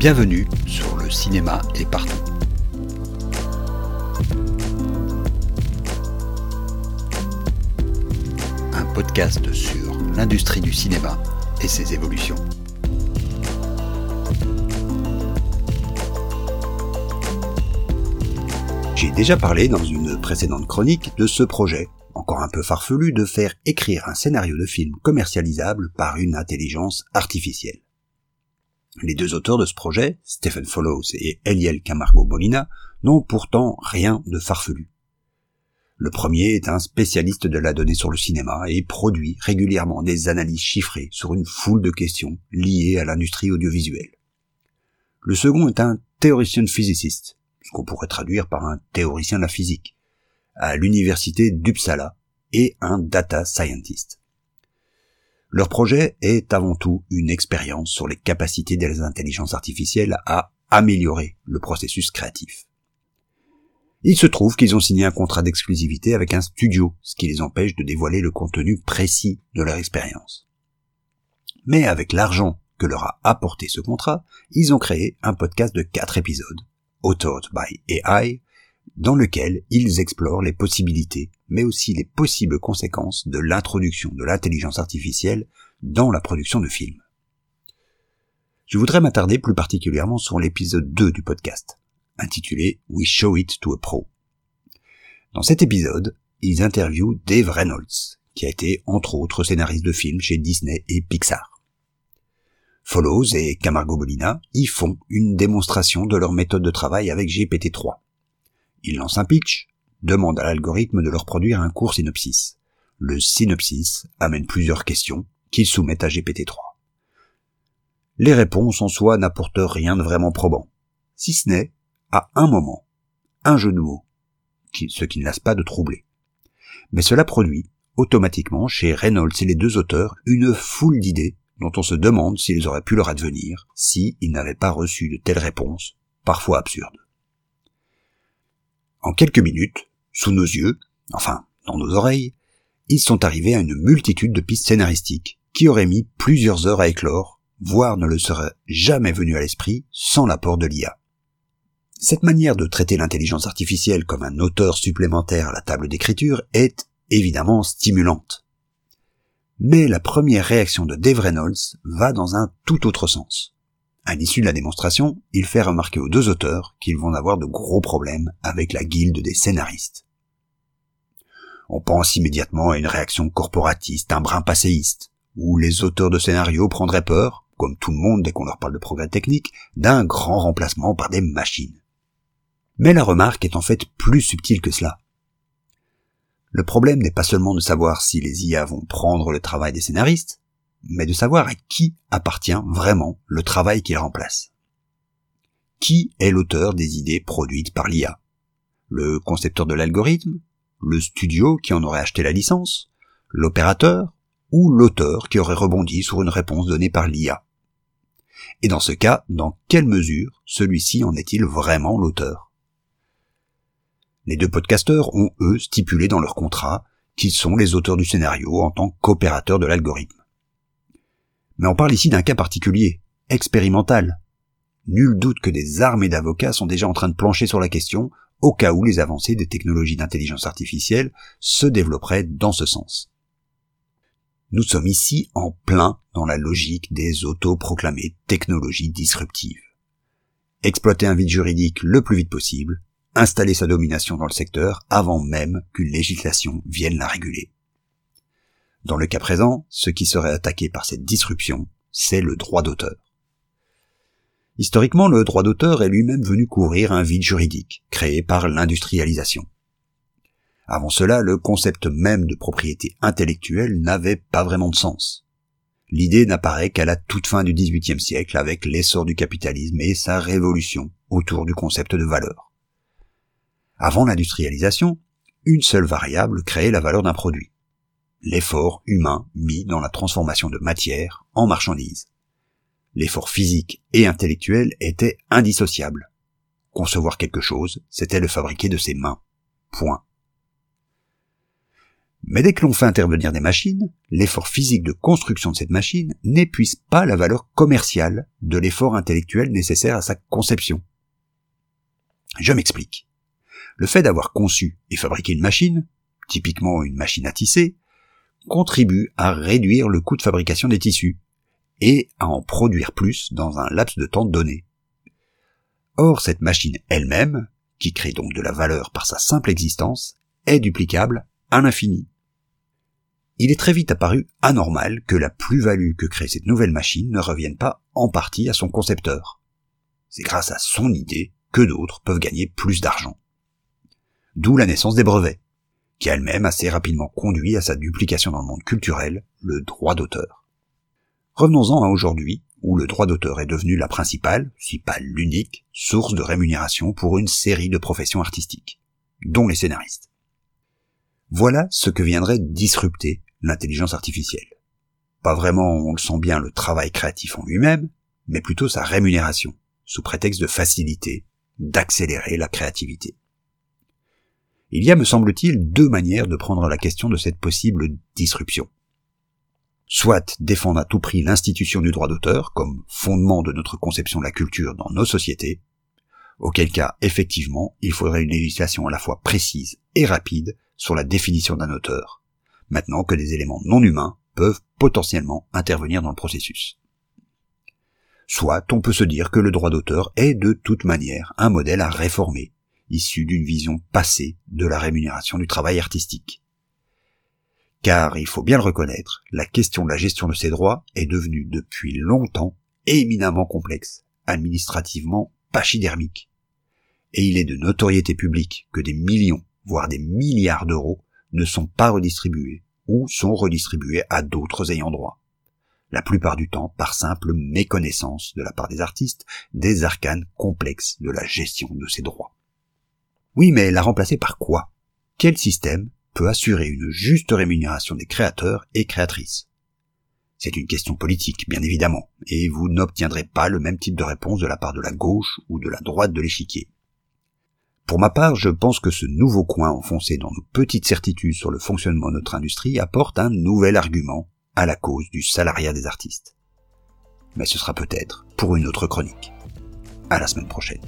Bienvenue sur le cinéma est partout. Un podcast sur l'industrie du cinéma et ses évolutions. J'ai déjà parlé dans une précédente chronique de ce projet, encore un peu farfelu, de faire écrire un scénario de film commercialisable par une intelligence artificielle. Les deux auteurs de ce projet, Stephen Follows et Eliel Camargo Molina, n'ont pourtant rien de farfelu. Le premier est un spécialiste de la donnée sur le cinéma et produit régulièrement des analyses chiffrées sur une foule de questions liées à l'industrie audiovisuelle. Le second est un théoricien physiciste, ce qu'on pourrait traduire par un théoricien de la physique, à l'université d'Uppsala et un data scientist. Leur projet est avant tout une expérience sur les capacités des intelligences artificielles à améliorer le processus créatif. Il se trouve qu'ils ont signé un contrat d'exclusivité avec un studio, ce qui les empêche de dévoiler le contenu précis de leur expérience. Mais avec l'argent que leur a apporté ce contrat, ils ont créé un podcast de quatre épisodes, Authored by AI, dans lequel ils explorent les possibilités, mais aussi les possibles conséquences de l'introduction de l'intelligence artificielle dans la production de films. Je voudrais m'attarder plus particulièrement sur l'épisode 2 du podcast, intitulé We Show It to a Pro. Dans cet épisode, ils interviewent Dave Reynolds, qui a été entre autres scénariste de films chez Disney et Pixar. Follows et Camargo Molina y font une démonstration de leur méthode de travail avec GPT-3. Ils lancent un pitch, demandent à l'algorithme de leur produire un court synopsis. Le synopsis amène plusieurs questions qu'ils soumettent à GPT-3. Les réponses en soi n'apportent rien de vraiment probant, si ce n'est, à un moment, un jeu de mots, ce qui ne lasse pas de troubler. Mais cela produit, automatiquement, chez Reynolds et les deux auteurs, une foule d'idées dont on se demande s'ils auraient pu leur advenir s'ils n'avaient pas reçu de telles réponses, parfois absurdes. En quelques minutes, sous nos yeux, enfin dans nos oreilles, ils sont arrivés à une multitude de pistes scénaristiques qui auraient mis plusieurs heures à éclore, voire ne le seraient jamais venu à l'esprit sans l'apport de l'IA. Cette manière de traiter l'intelligence artificielle comme un auteur supplémentaire à la table d'écriture est évidemment stimulante. Mais la première réaction de Dave Reynolds va dans un tout autre sens. À l'issue de la démonstration, il fait remarquer aux deux auteurs qu'ils vont avoir de gros problèmes avec la guilde des scénaristes. On pense immédiatement à une réaction corporatiste, un brin passéiste, où les auteurs de scénarios prendraient peur, comme tout le monde dès qu'on leur parle de progrès technique, d'un grand remplacement par des machines. Mais la remarque est en fait plus subtile que cela. Le problème n'est pas seulement de savoir si les IA vont prendre le travail des scénaristes, mais de savoir à qui appartient vraiment le travail qu'il remplace. Qui est l'auteur des idées produites par l'IA Le concepteur de l'algorithme? Le studio qui en aurait acheté la licence? L'opérateur? Ou l'auteur qui aurait rebondi sur une réponse donnée par l'IA Et dans ce cas, dans quelle mesure celui-ci en est-il vraiment l'auteur? Les deux podcasteurs ont, eux, stipulé dans leur contrat qu'ils sont les auteurs du scénario en tant qu'opérateurs de l'algorithme. Mais on parle ici d'un cas particulier, expérimental. Nul doute que des armées d'avocats sont déjà en train de plancher sur la question, au cas où les avancées des technologies d'intelligence artificielle se développeraient dans ce sens. Nous sommes ici en plein dans la logique des autoproclamées technologies disruptives. Exploiter un vide juridique le plus vite possible, installer sa domination dans le secteur avant même qu'une législation vienne la réguler. Dans le cas présent, ce qui serait attaqué par cette disruption, c'est le droit d'auteur. Historiquement, le droit d'auteur est lui-même venu couvrir un vide juridique, créé par l'industrialisation. Avant cela, le concept même de propriété intellectuelle n'avait pas vraiment de sens. L'idée n'apparaît qu'à la toute fin du XVIIIe siècle avec l'essor du capitalisme et sa révolution autour du concept de valeur. Avant l'industrialisation, une seule variable créait la valeur d'un produit l'effort humain mis dans la transformation de matière en marchandise. L'effort physique et intellectuel était indissociable. Concevoir quelque chose, c'était le fabriquer de ses mains. Point. Mais dès que l'on fait intervenir des machines, l'effort physique de construction de cette machine n'épuise pas la valeur commerciale de l'effort intellectuel nécessaire à sa conception. Je m'explique. Le fait d'avoir conçu et fabriqué une machine, typiquement une machine à tisser, contribue à réduire le coût de fabrication des tissus et à en produire plus dans un laps de temps donné. Or, cette machine elle-même, qui crée donc de la valeur par sa simple existence, est duplicable à l'infini. Il est très vite apparu anormal que la plus-value que crée cette nouvelle machine ne revienne pas en partie à son concepteur. C'est grâce à son idée que d'autres peuvent gagner plus d'argent. D'où la naissance des brevets, qui elle-même assez rapidement conduit à sa duplication dans le monde culturel, le droit d'auteur. Revenons-en à aujourd'hui, où le droit d'auteur est devenu la principale, si pas l'unique, source de rémunération pour une série de professions artistiques, dont les scénaristes. Voilà ce que viendrait disrupter l'intelligence artificielle. Pas vraiment, on le sent bien, le travail créatif en lui-même, mais plutôt sa rémunération, sous prétexte de faciliter, d'accélérer la créativité. Il y a, me semble-t-il, deux manières de prendre la question de cette possible disruption. Soit défendre à tout prix l'institution du droit d'auteur comme fondement de notre conception de la culture dans nos sociétés, auquel cas, effectivement, il faudrait une législation à la fois précise et rapide sur la définition d'un auteur, maintenant que des éléments non humains peuvent potentiellement intervenir dans le processus. Soit on peut se dire que le droit d'auteur est de toute manière un modèle à réformer, issu d'une vision passée de la rémunération du travail artistique. Car, il faut bien le reconnaître, la question de la gestion de ces droits est devenue depuis longtemps éminemment complexe, administrativement pachydermique. Et il est de notoriété publique que des millions, voire des milliards d'euros ne sont pas redistribués ou sont redistribués à d'autres ayants droit. La plupart du temps par simple méconnaissance de la part des artistes des arcanes complexes de la gestion de ces droits. Oui, mais la remplacer par quoi? Quel système peut assurer une juste rémunération des créateurs et créatrices? C'est une question politique, bien évidemment, et vous n'obtiendrez pas le même type de réponse de la part de la gauche ou de la droite de l'échiquier. Pour ma part, je pense que ce nouveau coin enfoncé dans nos petites certitudes sur le fonctionnement de notre industrie apporte un nouvel argument à la cause du salariat des artistes. Mais ce sera peut-être pour une autre chronique. À la semaine prochaine.